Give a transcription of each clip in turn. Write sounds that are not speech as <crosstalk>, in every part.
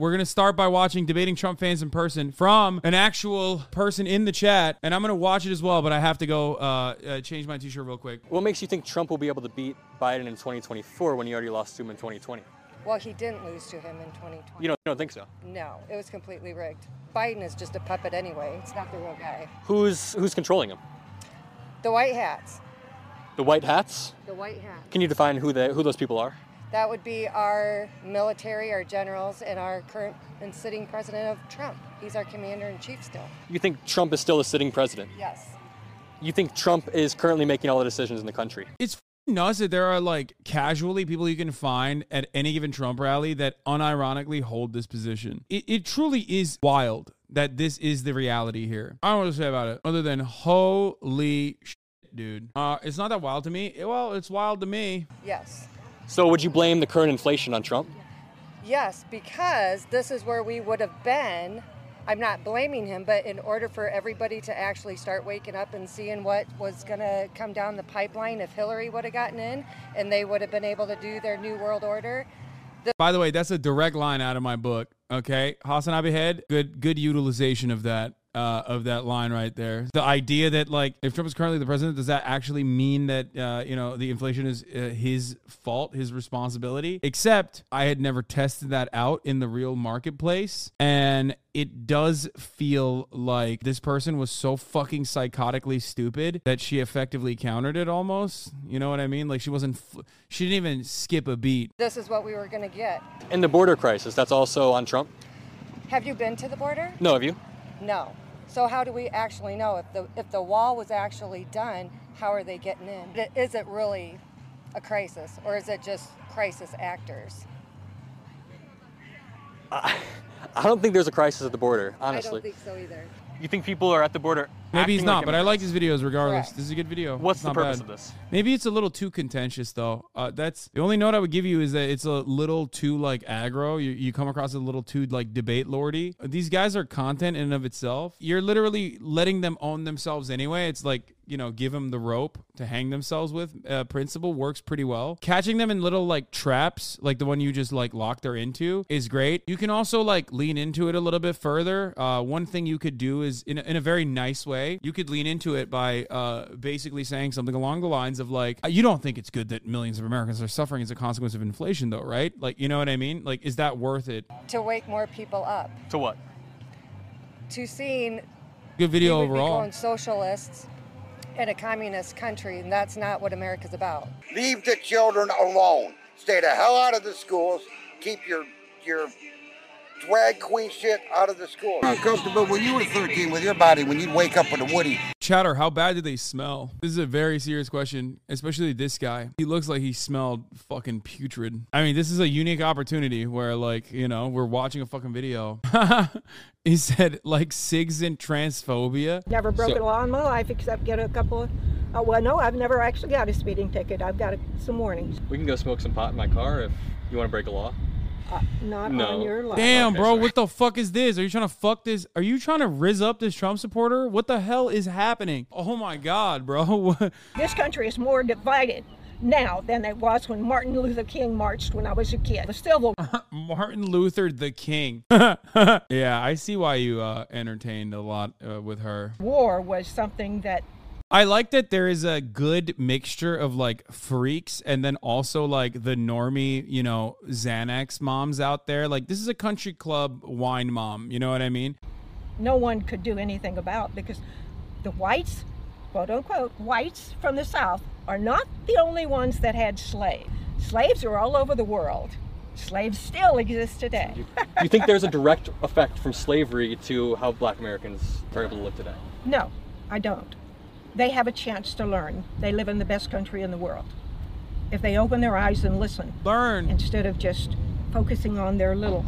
We're going to start by watching Debating Trump Fans in Person from an actual person in the chat. And I'm going to watch it as well, but I have to go uh, uh, change my t shirt real quick. What makes you think Trump will be able to beat Biden in 2024 when he already lost to him in 2020? Well, he didn't lose to him in 2020. You don't, you don't think so? No, it was completely rigged. Biden is just a puppet anyway. It's not the real guy. Who's who's controlling him? The white hats. The white hats? The white hats. Can you define who they, who those people are? That would be our military, our generals, and our current and sitting president of Trump. He's our commander in chief still. You think Trump is still a sitting president? Yes. You think Trump is currently making all the decisions in the country? It's nuts that there are like casually people you can find at any given Trump rally that unironically hold this position. It, it truly is wild that this is the reality here. I don't know what to say about it other than holy shit, dude. Uh, it's not that wild to me. Well, it's wild to me. Yes. So would you blame the current inflation on Trump? Yes, because this is where we would have been. I'm not blaming him, but in order for everybody to actually start waking up and seeing what was going to come down the pipeline if Hillary would have gotten in and they would have been able to do their New World Order. By the way, that's a direct line out of my book. Okay, Hassan Abihed, good good utilization of that uh, of that line right there. The idea that like if Trump is currently the president, does that actually mean that uh, you know the inflation is uh, his fault, his responsibility? Except I had never tested that out in the real marketplace, and it does feel like this person was so fucking psychotically stupid that she effectively countered it almost. You know what I mean? Like she wasn't, f- she didn't even skip a beat. This is what we were going to get. And the border crisis, that's also on Trump? Have you been to the border? No, have you? No. So how do we actually know if the if the wall was actually done? How are they getting in? Is it really a crisis, or is it just crisis actors? I, <laughs> I don't think there's a crisis at the border, honestly. I don't think so either. You think people are at the border? Maybe he's acting not, but I like his videos regardless. Correct. This is a good video. What's It's the not purpose bad. of this? Maybe it's a little too contentious though. Uh, that's the only note I would give you is that it's a little too like aggro. You, you come across a little too like debate lordy. These guys are content in and of itself. You're literally letting them own themselves anyway. It's like you know, give them the rope to hang themselves with. Uh, principle works pretty well. Catching them in little like traps, like the one you just like locked her into, is great. You can also like lean into it a little bit further. Uh, one thing you could do is in a, in a very nice way, you could lean into it by uh, basically saying something along the lines of like, "Uh, you don't think it's good that millions of Americans are suffering as a consequence of inflation, though, right? Like, you know what I mean? Like, is that worth it? To wake more people up To what? to seeing Good video we would be overall. going socialists in a communist country, and that's not what America's about. Leave the children alone. Stay the hell out of the schools. Keep your your drag queen shit out of the schools. Uncomfortable when you were 13 with your body when you'd wake up with a woody. Chatter, how bad did they smell? This is a very serious question, especially this guy. He looks like he smelled fucking putrid. I mean, this is a unique opportunity where, like, you know, we're watching a fucking video. <laughs> he said, like, SIGs and transphobia. Never broken So- a law in my life except get a couple of. Uh, well, no, I've never actually got a speeding ticket. I've got a, some warnings. We can go smoke some pot in my car if you want to break a law. Uh, not No. on your life. Damn, Okay, bro, sorry. what the fuck is this? Are you trying to fuck this? Are you trying to riz up this Trump supporter? What the hell is happening? Oh my god, bro. <laughs> This country is more divided now than it was when Martin Luther King marched when I was a kid. The civil <laughs> Martin Luther the King. <laughs> yeah, I see why you uh, entertained a lot uh, with her. war was something that I like that there is a good mixture of like freaks and then also like the normie, you know, Xanax moms out there. Like this is a country club wine mom, you know what I mean? no one could do anything about because the whites, quote unquote, whites from the South are not the only ones that had slaves. Slaves are all over the world. Slaves still exist today. Do you think there's a direct effect from slavery to how black Americans are able to live today? <laughs> No, I don't. They have a chance to learn. They live in the best country in the world. If they open their eyes and listen Learn. instead of just focusing on their little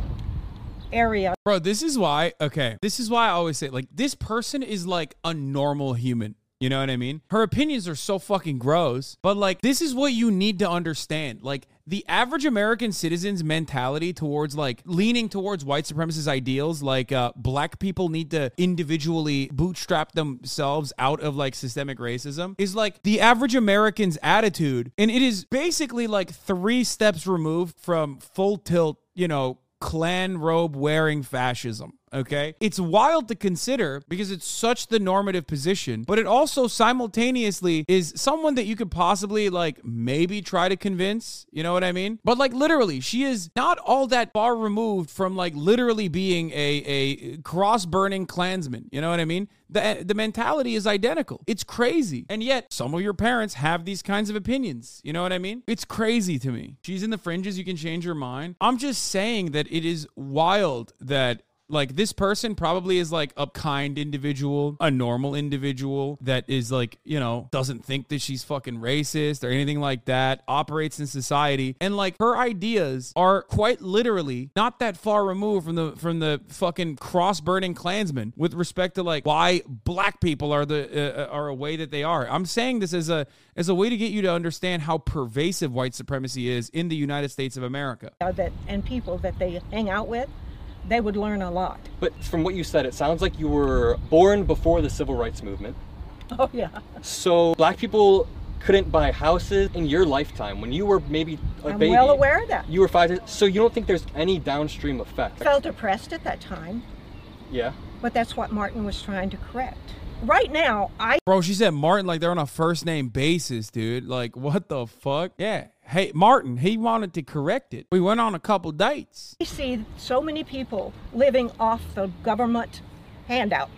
area. Bro, this is why, okay, this is why I always say, like, this person is like a normal human. You know what I mean? Her opinions are so fucking gross, but like, this is what you need to understand. Like, the average American citizen's mentality towards like leaning towards white supremacist ideals, like uh, black people need to individually bootstrap themselves out of like systemic racism, is like the average American's attitude. And it is basically like three steps removed from full tilt, you know, Klan robe wearing fascism. Okay. It's wild to consider because it's such the normative position, but it also simultaneously is someone that you could possibly like maybe try to convince. You know what I mean? But like literally, she is not all that far removed from like literally being a, a cross burning Klansman. You know what I mean? The, the mentality is identical. It's crazy. And yet, some of your parents have these kinds of opinions. You know what I mean? It's crazy to me. She's in the fringes. You can change your mind. I'm just saying that it is wild that like this person probably is like a kind individual, a normal individual that is like, you know, doesn't think that she's fucking racist or anything like that, operates in society. And like her ideas are quite literally not that far removed from the from the fucking cross-burning Klansman with respect to like why black people are the uh, are a way that they are. I'm saying this as a as a way to get you to understand how pervasive white supremacy is in the United States of America. Uh, that and people that they hang out with, they would learn a lot. But from what you said, it sounds like you were born before the civil rights movement. <laughs> Oh yeah. So black people couldn't buy houses in your lifetime when you were maybe a I'm baby. well aware of that. You were five. So you don't think there's any downstream effect? I felt oppressed at that time, Yeah. but that's what Martin was trying to correct. Right now, I Bro, she said Martin like they're on a first name basis, dude. Like, what the fuck? Yeah. Hey, Martin, he wanted to correct it. We went on a couple dates. We see so many people living off the government handout.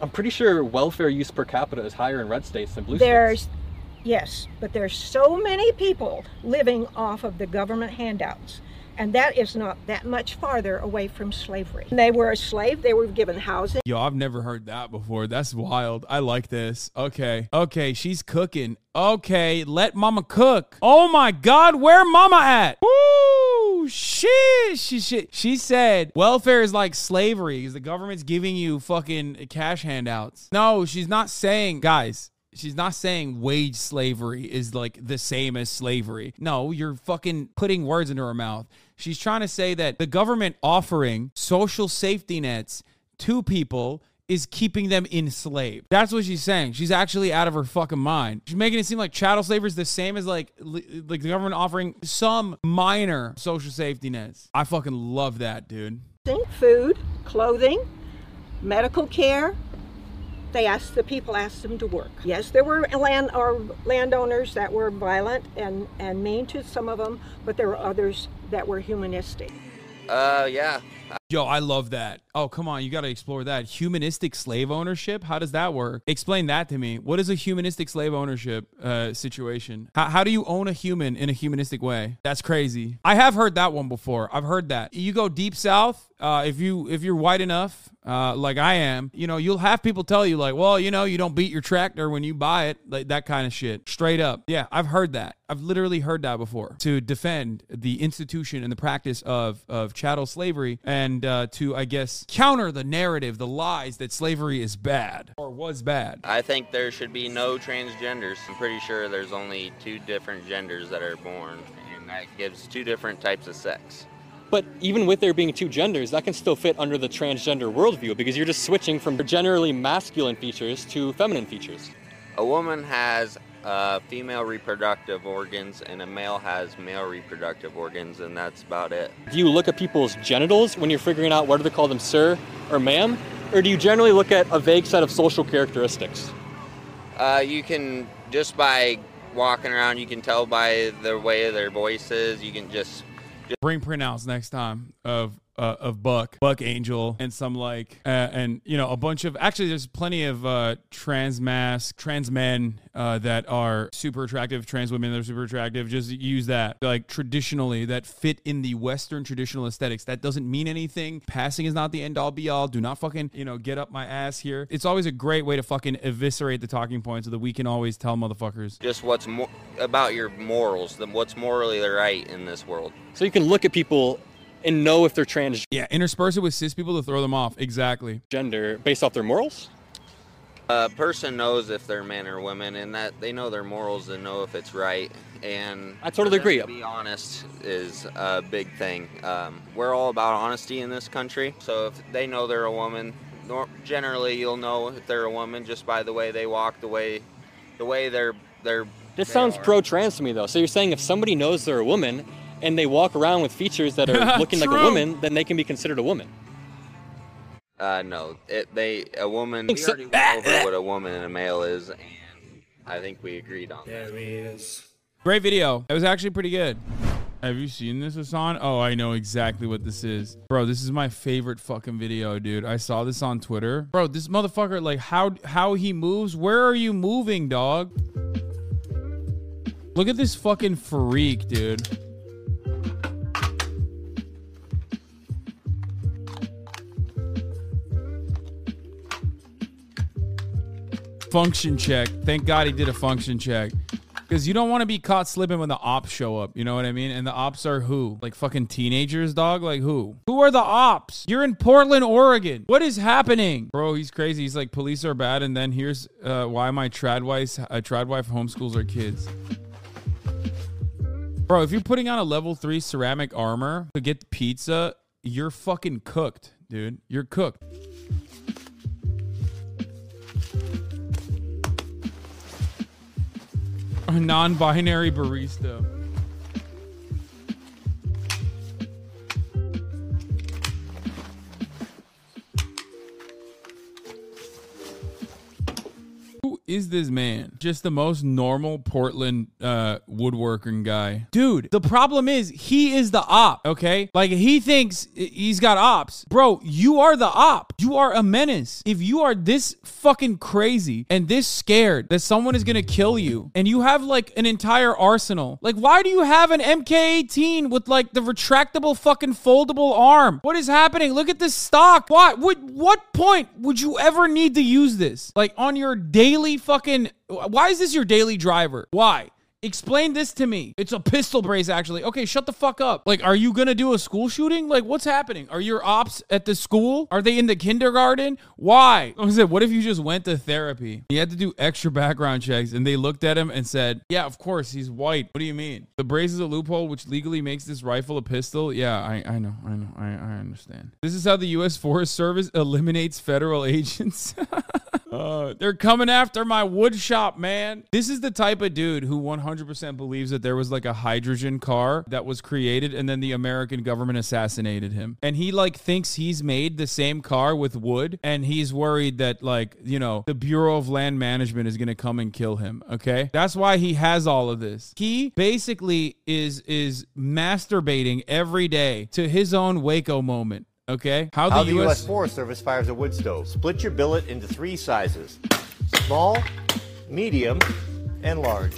I'm pretty sure welfare use per capita is higher in red states than blue There's, states. There's, yes, but there's so many people living off of the government handouts. And that is not that much farther away from slavery. They were a slave, they were given housing. Yo, I've never heard that before. That's wild. I like this. Okay. Okay, she's cooking. Okay, let mama cook. Oh my god, where mama at? Woo! Shit. She shit. She said welfare is like slavery because the government's giving you fucking cash handouts. No, she's not saying, guys, She's not saying wage slavery is like the same as slavery. No, you're fucking putting words into her mouth. She's trying to say that the government offering social safety nets to people is keeping them enslaved. That's what she's saying. She's actually out of her fucking mind. She's making it seem like chattel slavery is the same as like like the government offering some minor social safety nets. I fucking love that, dude. food, clothing, medical care. They asked the people asked them to work. Yes, there were land or landowners that were violent and, and mean to some of them, but there were others that were humanistic. Uh, yeah. Yo, I love that. Oh, come on, you got to explore that. Humanistic slave ownership? How does that work? Explain that to me. What is a humanistic slave ownership uh, situation? How, how do you own a human in a humanistic way? That's crazy. I have heard that one before. I've heard that. You go deep south, uh, if you if you're white enough, uh, like I am, you know, you'll have people tell you like, well, you know, you don't beat your tractor when you buy it, like that kind of shit. Straight up. Yeah, I've heard that. I've literally heard that before. To defend the institution and the practice of of chattel slavery and uh, to, I guess, counter the narrative, the lies that slavery is bad or was bad. I think there should be no transgenders. I'm pretty sure there's only two different genders that are born, and that gives two different types of sex. But even with there being two genders, that can still fit under the transgender worldview because you're just switching from generally masculine features to feminine features. A woman has uh, female reproductive organs, and a male has male reproductive organs, and that's about it. Do you look at people's genitals when you're figuring out whether to call them sir or ma'am? Or do you generally look at a vague set of social characteristics? Uh, you can just by walking around, you can tell by the way their voices. You can just Bring printouts next time of uh, of Buck, Buck Angel, and some like, uh, and you know, a bunch of. Actually, there's plenty of uh, trans masc, trans men uh, that are super attractive, trans women that are super attractive. Just use that like traditionally that fit in the Western traditional aesthetics. That doesn't mean anything. Passing is not the end all be all. Do not fucking you know get up my ass here. It's always a great way to fucking eviscerate the talking points so that we can always tell motherfuckers. just what's mo- about your morals, the, what's morally right in this world. So you can look at people and know if they're transgender Yeah, intersperse it with cis people to throw them off. Exactly. Gender based off their morals? A person knows if they're men or women, and that they know their morals and know if it's right. And I totally agree. To be honest is a big thing. Um, we're all about honesty in this country. So if they know they're a woman, nor- generally you'll know if they're a woman just by the way they walk, the way, the way they're they're. This they sounds pro trans to me though. So you're saying if somebody knows they're a woman and they walk around with features that are <laughs> looking like a woman, then they can be considered a woman. Uh, no, it, they a woman. We so- already went over what a woman and a male is, and I think we agreed on that. Great video. It was actually pretty good. Have you seen this, Hasan? Oh, I know exactly what this is. Bro, this is my favorite fucking video, dude. I saw this on Twitter. Bro, this motherfucker, like how how he moves. Where are you moving, dog? Look at this fucking freak, dude. Function check. Thank God he did a function check. Because you don't want to be caught slipping when the ops show up. You know what I mean? And the ops are who? Like fucking teenagers, dog? Like who? Who are the ops? You're in Portland, Oregon. What is happening? Bro, he's crazy. He's like, police are bad. And then here's uh, why my trad wife, uh, trad wife homeschools her kids. Bro, if you're putting on a level three ceramic armor to get pizza, you're fucking cooked, dude. You're cooked. Non-binary barista. Is this man? Just the most normal Portland uh, woodworking guy. Dude, the problem is he is the op, okay? Like he thinks he's got ops. Bro, you are the op. You are a menace. If you are this fucking crazy and this scared that someone is gonna kill you and you have like an entire arsenal, like why do you have an MK18 with like the retractable fucking foldable arm? What is happening? Look at this stock. What, what point would you ever need to use this? Like on your daily fucking. Why is this your daily driver? Why? Explain this to me. It's a pistol brace, actually. Okay, shut the fuck up. Like, are you gonna do a school shooting? Like, what's happening? Are your ops at the school? Are they in the kindergarten? Why? <laughs> I said, what if you just went to therapy? He had to do extra background checks, and they looked at him and said, "Yeah, of course, he's white. What do you mean? The brace is a loophole which legally makes this rifle a pistol. Yeah, I, I know, I know, I, I understand. This is how the U.S. Forest Service eliminates federal <laughs> agents." <laughs> Uh, they're coming after my wood shop, man. This is the type of dude who 100% believes that there was like a hydrogen car that was created and then the American government assassinated him. And he like thinks he's made the same car with wood and he's worried that like, you know, the Bureau of Land Management is going to come and kill him, okay? That's why he has all of this. He basically is is masturbating every day to his own Waco moment. Okay, how the, How the U.S. U.S. Forest Service fires a wood stove. Split your billet into three sizes small, medium, and large.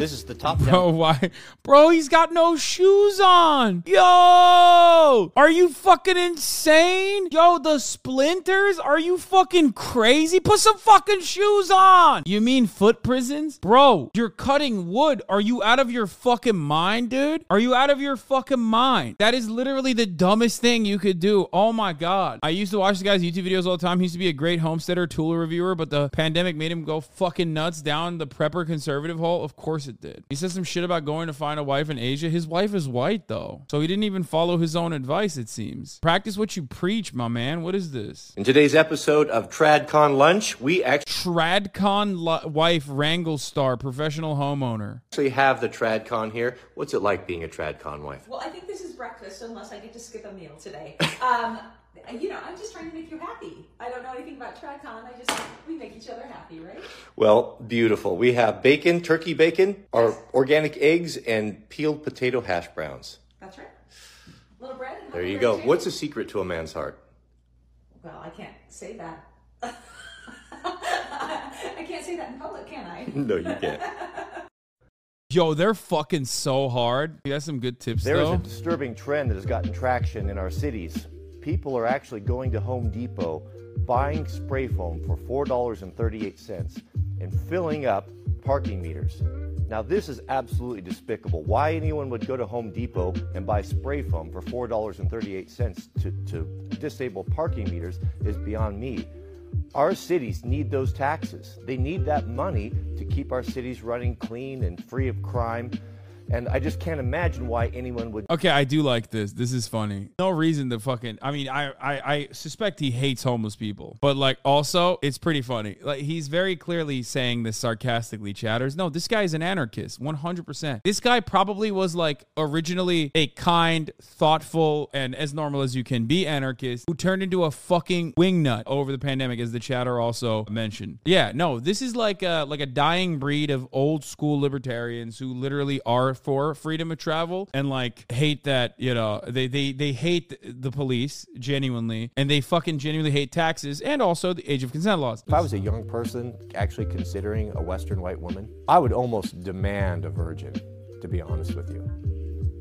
This is the top down. Bro, why? Bro, he's got no shoes on. Yo! Are you fucking insane? Yo, the splinters? Are you fucking crazy? Put some fucking shoes on. You mean foot prisons? Bro, you're cutting wood. Are you out of your fucking mind, dude? Are you out of your fucking mind? That is literally the dumbest thing you could do. Oh my God. I used to watch the guy's YouTube videos all the time. He used to be a great homesteader, tool reviewer, but the pandemic made him go fucking nuts down the prepper conservative hole. Of course it did. He said some shit about going to find a wife in Asia. His wife is white though. So he didn't even follow his own advice, it seems. Practice what you preach, my man. What is this? In today's episode of TradCon Lunch, we actually. Tradcon li- wife Wrangle star, professional homeowner. actually have the TradCon here. What's it like being a TradCon wife? Well, I think this is breakfast unless I get to skip a meal today. <laughs> Um, you know, I'm just trying to make you happy. I don't know anything about TradCon. I just, we make each other happy, right? Well, beautiful. We have bacon, turkey bacon, our organic eggs, and peeled potato hash browns. That's right. A little bread. There you go. What's the secret to a man's heart? Well, I can't say that. <laughs> I can't say that in public, can I? <laughs> No, you can't. Yo, they're fucking so hard. You got some good tips There is though. a disturbing trend that has gotten traction in our cities. People are actually going to Home Depot, buying spray foam for $4.38 and filling up parking meters. Now, this is absolutely despicable. Why anyone would go to Home Depot and buy spray foam for $4.38 to, to disable parking meters is beyond me. Our cities need those taxes. They need that money to keep our cities running clean and free of crime. And I just can't imagine why anyone would Okay, I do like this. This is funny. No reason to fucking. I mean, I, I I suspect he hates homeless people, but like also it's pretty funny. Like he's very clearly saying this sarcastically. Chatters. No, this guy is an anarchist, one hundred percent. This guy probably was like originally a kind, thoughtful, and as normal as you can be anarchist who turned into a fucking wingnut over the pandemic, as the chatter also mentioned. Yeah, no, this is like a like a dying breed of old school libertarians who literally are for freedom of travel and like hate that you know they they they hate the police genuinely and they fucking genuinely hate taxes and also the age of consent laws. If I was a young person actually considering a Western white woman, I would almost demand a virgin, to be honest with you.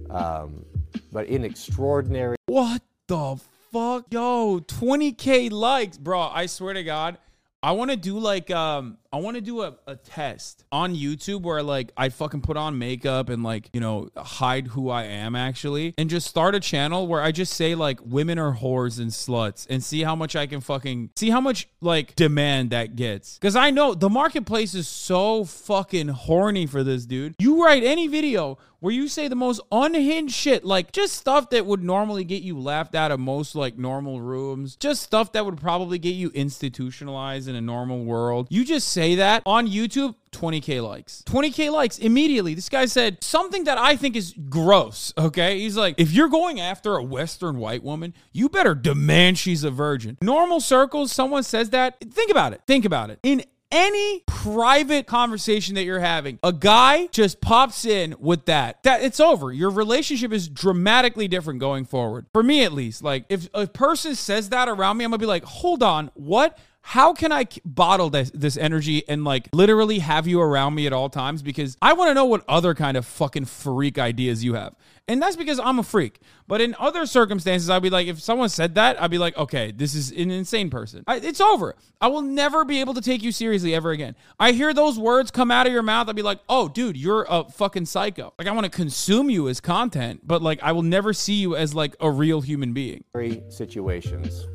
Um, but in extraordinary. What the fuck, yo, 20k likes, bro. I swear to God. I want to do like um I want to do a, a test on YouTube where like I fucking put on makeup and like you know hide who I am actually and just start a channel where I just say like women are whores and sluts and see how much I can fucking see how much like demand that gets because I know the marketplace is so fucking horny for this dude. You write any video where you say the most unhinged shit, like just stuff that would normally get you laughed out of most like normal rooms, just stuff that would probably get you institutionalized in a normal world. You just say that on YouTube, 20k likes. 20k likes immediately. This guy said something that I think is gross, okay? He's like, if you're going after a Western white woman, you better demand she's a virgin. Normal circles, someone says that, think about it. Think about it. In any private conversation that you're having, a guy just pops in with that. That it's over. Your relationship is dramatically different going forward. For me at least. Like if a person says that around me, I'm going to be like, "Hold on. What? How can I bottle this this energy and like literally have you around me at all times because I want to know what other kind of fucking freak ideas you have." And that's because I'm a freak. But in other circumstances, I'd be like, if someone said that, I'd be like, okay, this is an insane person. I, it's over. I will never be able to take you seriously ever again. I hear those words come out of your mouth. I'd be like, oh, dude, you're a fucking psycho. Like, I want to consume you as content, but like, I will never see you as like a real human being. Three situations,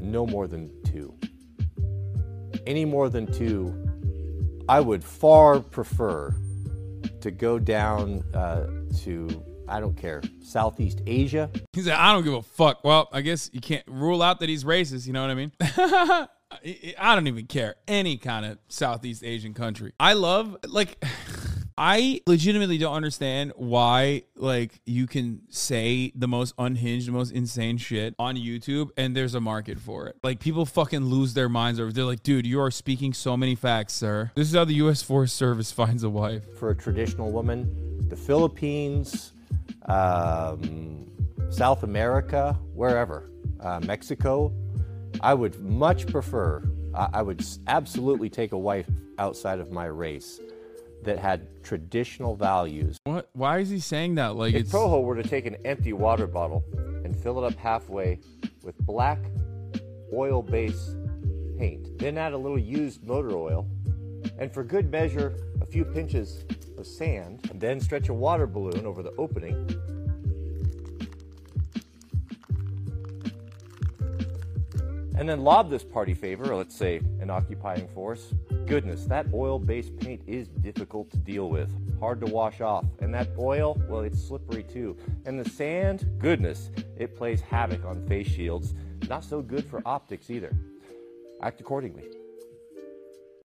no more than two. Any more than two, I would far prefer to go down uh, to, I don't care, Southeast Asia. He said, I don't give a fuck. Well, I guess you can't rule out that he's racist. You know what I mean? <laughs> I I don't even care. Any kind of Southeast Asian country. I love, like, <laughs> I legitimately don't understand why, like, you can say the most unhinged, the most insane shit on YouTube and there's a market for it. Like, people fucking lose their minds over They're like, dude, you are speaking so many facts, sir. This is how the U.S. Forest Service <laughs> finds a wife. For a traditional woman, the Philippines, um, South America, wherever, uh, Mexico, I would much prefer, I, I would absolutely take a wife outside of my race that had traditional values. What? Why is he saying that? Like, If it's. Proho were to take an empty water bottle and fill it up halfway with black oil based paint, then add a little used motor oil, and for good measure, a few pinches of sand, and then stretch a water balloon over the opening. And then lob this party favor, let's say an occupying force. Goodness, that oil based paint is difficult to deal with, hard to wash off. And that oil, well, it's slippery too. And the sand, goodness, it plays havoc on face shields. Not so good for optics either. Act accordingly.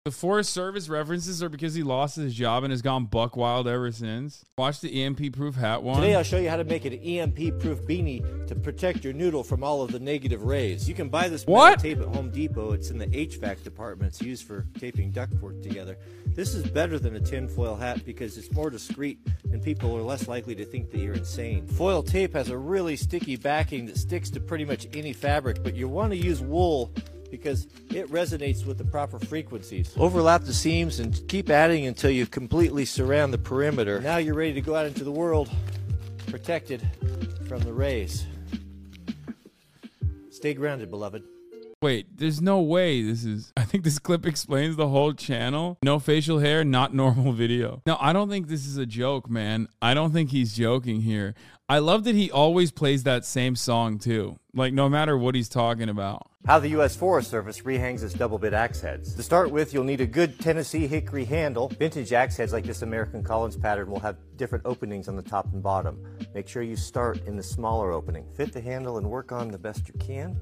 The Forest Service references are because he lost his job and has gone buck wild ever since. Watch the EMP proof hat one. Today I'll show you how to make an EMP proof beanie to protect your noodle from all of the negative rays. You can buy this What? tape at Home Depot. It's in the HVAC department. It's used for taping ductwork together. This is better than a tinfoil hat because it's more discreet and people are less likely to think that you're insane. Foil tape has a really sticky backing that sticks to pretty much any fabric, but you want to use wool because it resonates with the proper frequencies. Overlap the seams and keep adding until you completely surround the perimeter. Now you're ready to go out into the world protected from the rays. Stay grounded, beloved. Wait, there's no way this is. <laughs> I think this clip explains the whole channel. No facial hair, not <laughs> normal video. No, I don't think this is a joke, man. I don't think he's joking here. I love that he always plays that same song too. Like no matter what he's talking about. How the U.S. Forest Service rehangs its double bit axe heads. To start with, you'll need a good Tennessee hickory handle. Vintage axe heads like this American Collins pattern will have different openings on the top and bottom. Make sure you start in the smaller opening. Fit the handle and work on the best you can.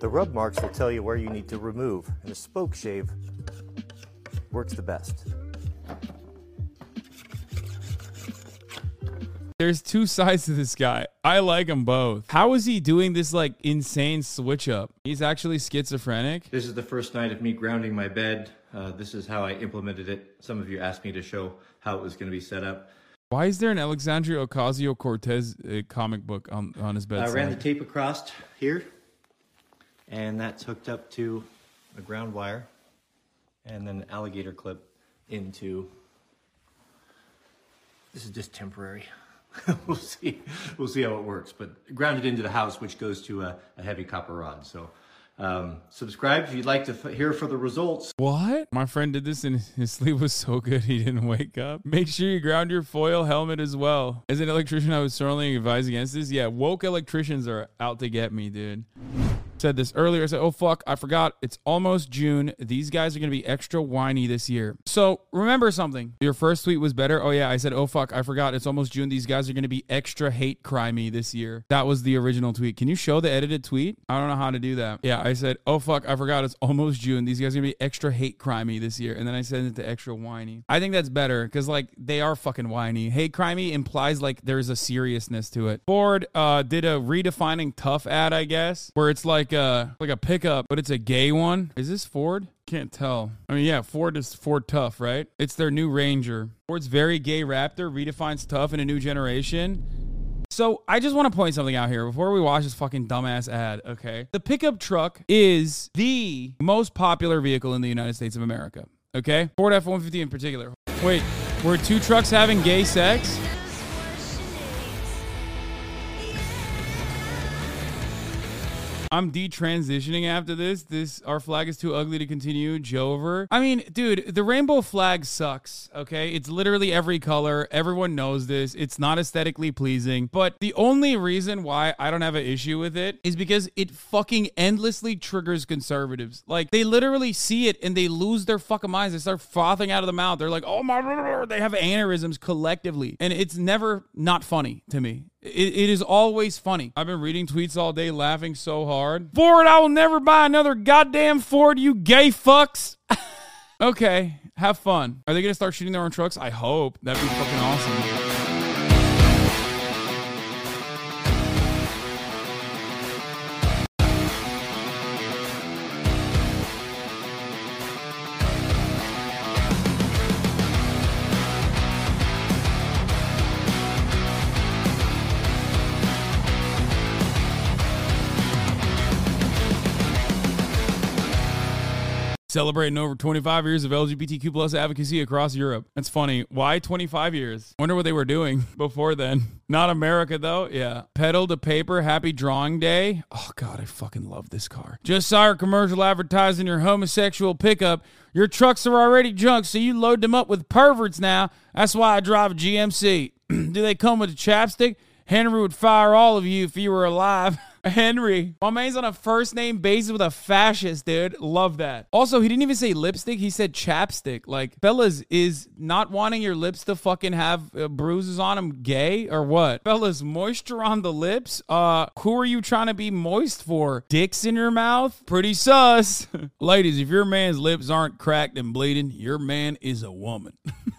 The rub marks will tell you where you need to remove, and a spoke shave works the best. There's two sides to this guy. I like them both. How is he doing this like insane switch up? He's actually schizophrenic. This is the first night of me grounding my bed. Uh, this is how I implemented it. Some of you asked me to show how it was going to be set up. Why is there an Alexandria Ocasio Cortez uh, comic book on, on his bed? I ran the tape across here, and that's hooked up to a ground wire, and then an alligator clip into. This is just temporary. <laughs> we'll see. We'll see how it works. But grounded into the house, which goes to a, a heavy copper rod. So, um, subscribe if you'd like to f- hear the results. What? My friend did this and his sleep was so good he didn't wake up. Make sure you ground your foil helmet as well. As an electrician, I would strongly advise against this. Yeah, woke electricians are out to get me, dude. Said this earlier. I said, oh fuck, I forgot. It's almost June. These guys are going to be extra whiny this year. So remember something. Your first tweet was better. Oh yeah, I said, oh fuck, I forgot. It's almost June. These guys are going to be extra hate crimey this year. That was the original tweet. Can you show the edited tweet? I don't know how to do that. Yeah, I said, oh fuck, I forgot. It's almost June. These guys are going to be extra hate crimey this year. And then I sent it to extra whiny. I think that's better because like they are fucking whiny. Hate crimey implies like there's a seriousness to it. Ford uh, did a redefining tough ad, I guess, where it's like a like a pickup, but it's a gay one. Is this Ford? Can't tell. I mean, yeah, Ford is Ford Tough, right? It's their new Ranger. Ford's very gay Raptor redefines tough in a new generation. So I just want to point something out here before we watch this fucking dumbass ad, okay? The pickup truck is the most popular vehicle in the United States of America, okay? Ford F-150 in particular. Wait, were two trucks having gay sex? I'm detransitioning after this. This our flag is too ugly to continue. Jover. I mean, dude, the rainbow flag sucks. Okay, it's literally every color. Everyone knows this. It's not aesthetically pleasing. But the only reason why I don't have an issue with it is because it fucking endlessly triggers conservatives. Like they literally see it and they lose their fucking minds. They start frothing out of the mouth. They're like, oh my, they have aneurysms collectively, and it's never not funny to me. It, it is always funny. I've been reading tweets all day, laughing so hard. Ford, I will never buy another goddamn Ford, you gay fucks. <laughs> okay, have fun. Are they gonna start shooting their own trucks? I hope. That'd be fucking awesome. Celebrating over 25 years of LGBTQ plus advocacy across Europe. That's funny. Why 25 years? Wonder what they were doing <laughs> before then. Not America though. Yeah. Pedal to paper. Happy Drawing Day. Oh God, I fucking love this car. Just saw your commercial advertising your homosexual pickup. Your trucks are already junk, so you load them up with perverts now. That's why I drive a GMC. <clears throat> Do they come with a chapstick? Henry would fire all of you if you were alive. <laughs> Henry. My man's on a first name basis with a fascist, dude. Love that. Also, he didn't even say lipstick. He said chapstick. Like, fellas, is not wanting your lips to fucking have uh, bruises on them gay or what? Fellas, moisture on the lips? Uh, who are you trying to be moist for? Dicks in your mouth? Pretty sus. <laughs> Ladies, if your man's lips aren't cracked and bleeding, your man is a woman. <laughs>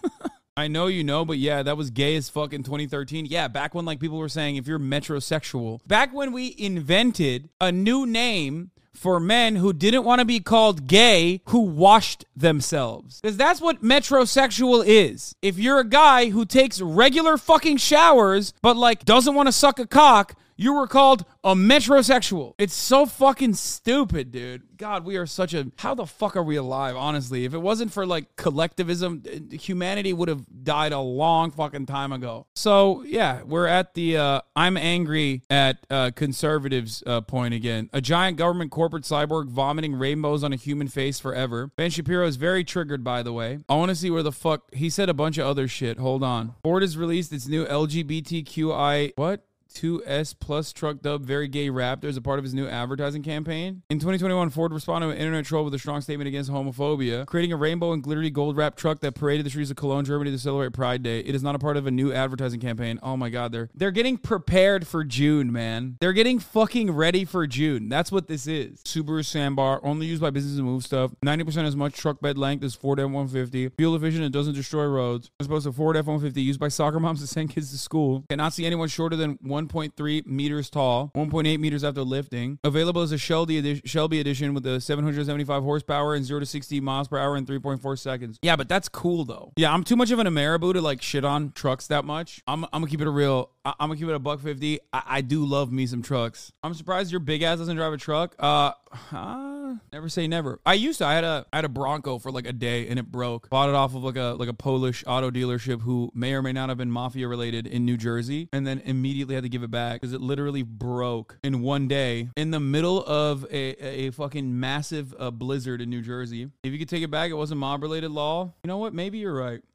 I know you know, but yeah, that was gay as fuck in 2013. Yeah, back when like people were saying if you're metrosexual. Back when we invented a new name for men who didn't want to be called gay who washed themselves. Because that's what metrosexual is. If you're a guy who takes regular fucking showers but like doesn't want to suck a cock, you were called a metrosexual. It's so fucking stupid, dude. God, we are such a. How the fuck are we alive, honestly? If it wasn't for like collectivism, humanity would have died a long fucking time ago. So, yeah, we're at the uh, I'm angry at uh, conservatives uh, point again. A giant government corporate cyborg vomiting rainbows on a human face forever. Ben Shapiro is very triggered, by the way. I want to see where the fuck. He said a bunch of other shit. Hold on. Ford has released its new LGBTQI. What? 2S Plus truck Dub Very Gay Raptor as a part of his new advertising campaign. In 2021, Ford responded to an internet troll with a strong statement against homophobia, creating a rainbow and glittery gold wrapped truck that paraded the streets of Cologne, Germany to celebrate Pride Day. It is not a part of a new advertising campaign. Oh my god, they're they're getting prepared for June, man. They're getting fucking ready for June. That's what this is. Subaru Sandbar, only used by business and move stuff. 90% as much truck bed length as Ford F-150. Fuel efficient and doesn't destroy roads. As opposed to Ford F-150 used by soccer moms to send kids to school. Cannot see anyone shorter than 1.3 meters tall, 1.8 meters after lifting. Available as a Shelby edition, Shelby edition with a 775 horsepower and 0 to 60 miles per hour in 3.4 seconds. Yeah, but that's cool though. Yeah, I'm too much of an Ameribu to like shit on trucks that much. I'm, I'm gonna keep it a real. I, am gonna keep it a buck fifty. I, I do love me some trucks. I'm surprised your big ass doesn't drive a truck. Uh, uh, never say never. I used to. I had a I had a Bronco for like a day and it broke. Bought it off of like a like a Polish auto dealership who may or may not have been mafia related in New Jersey, and then immediately had to give it back because it literally broke in one day in the middle of a a fucking massive uh, blizzard in New Jersey. If you could take it back, it wasn't mob related law. You know what? Maybe you're right.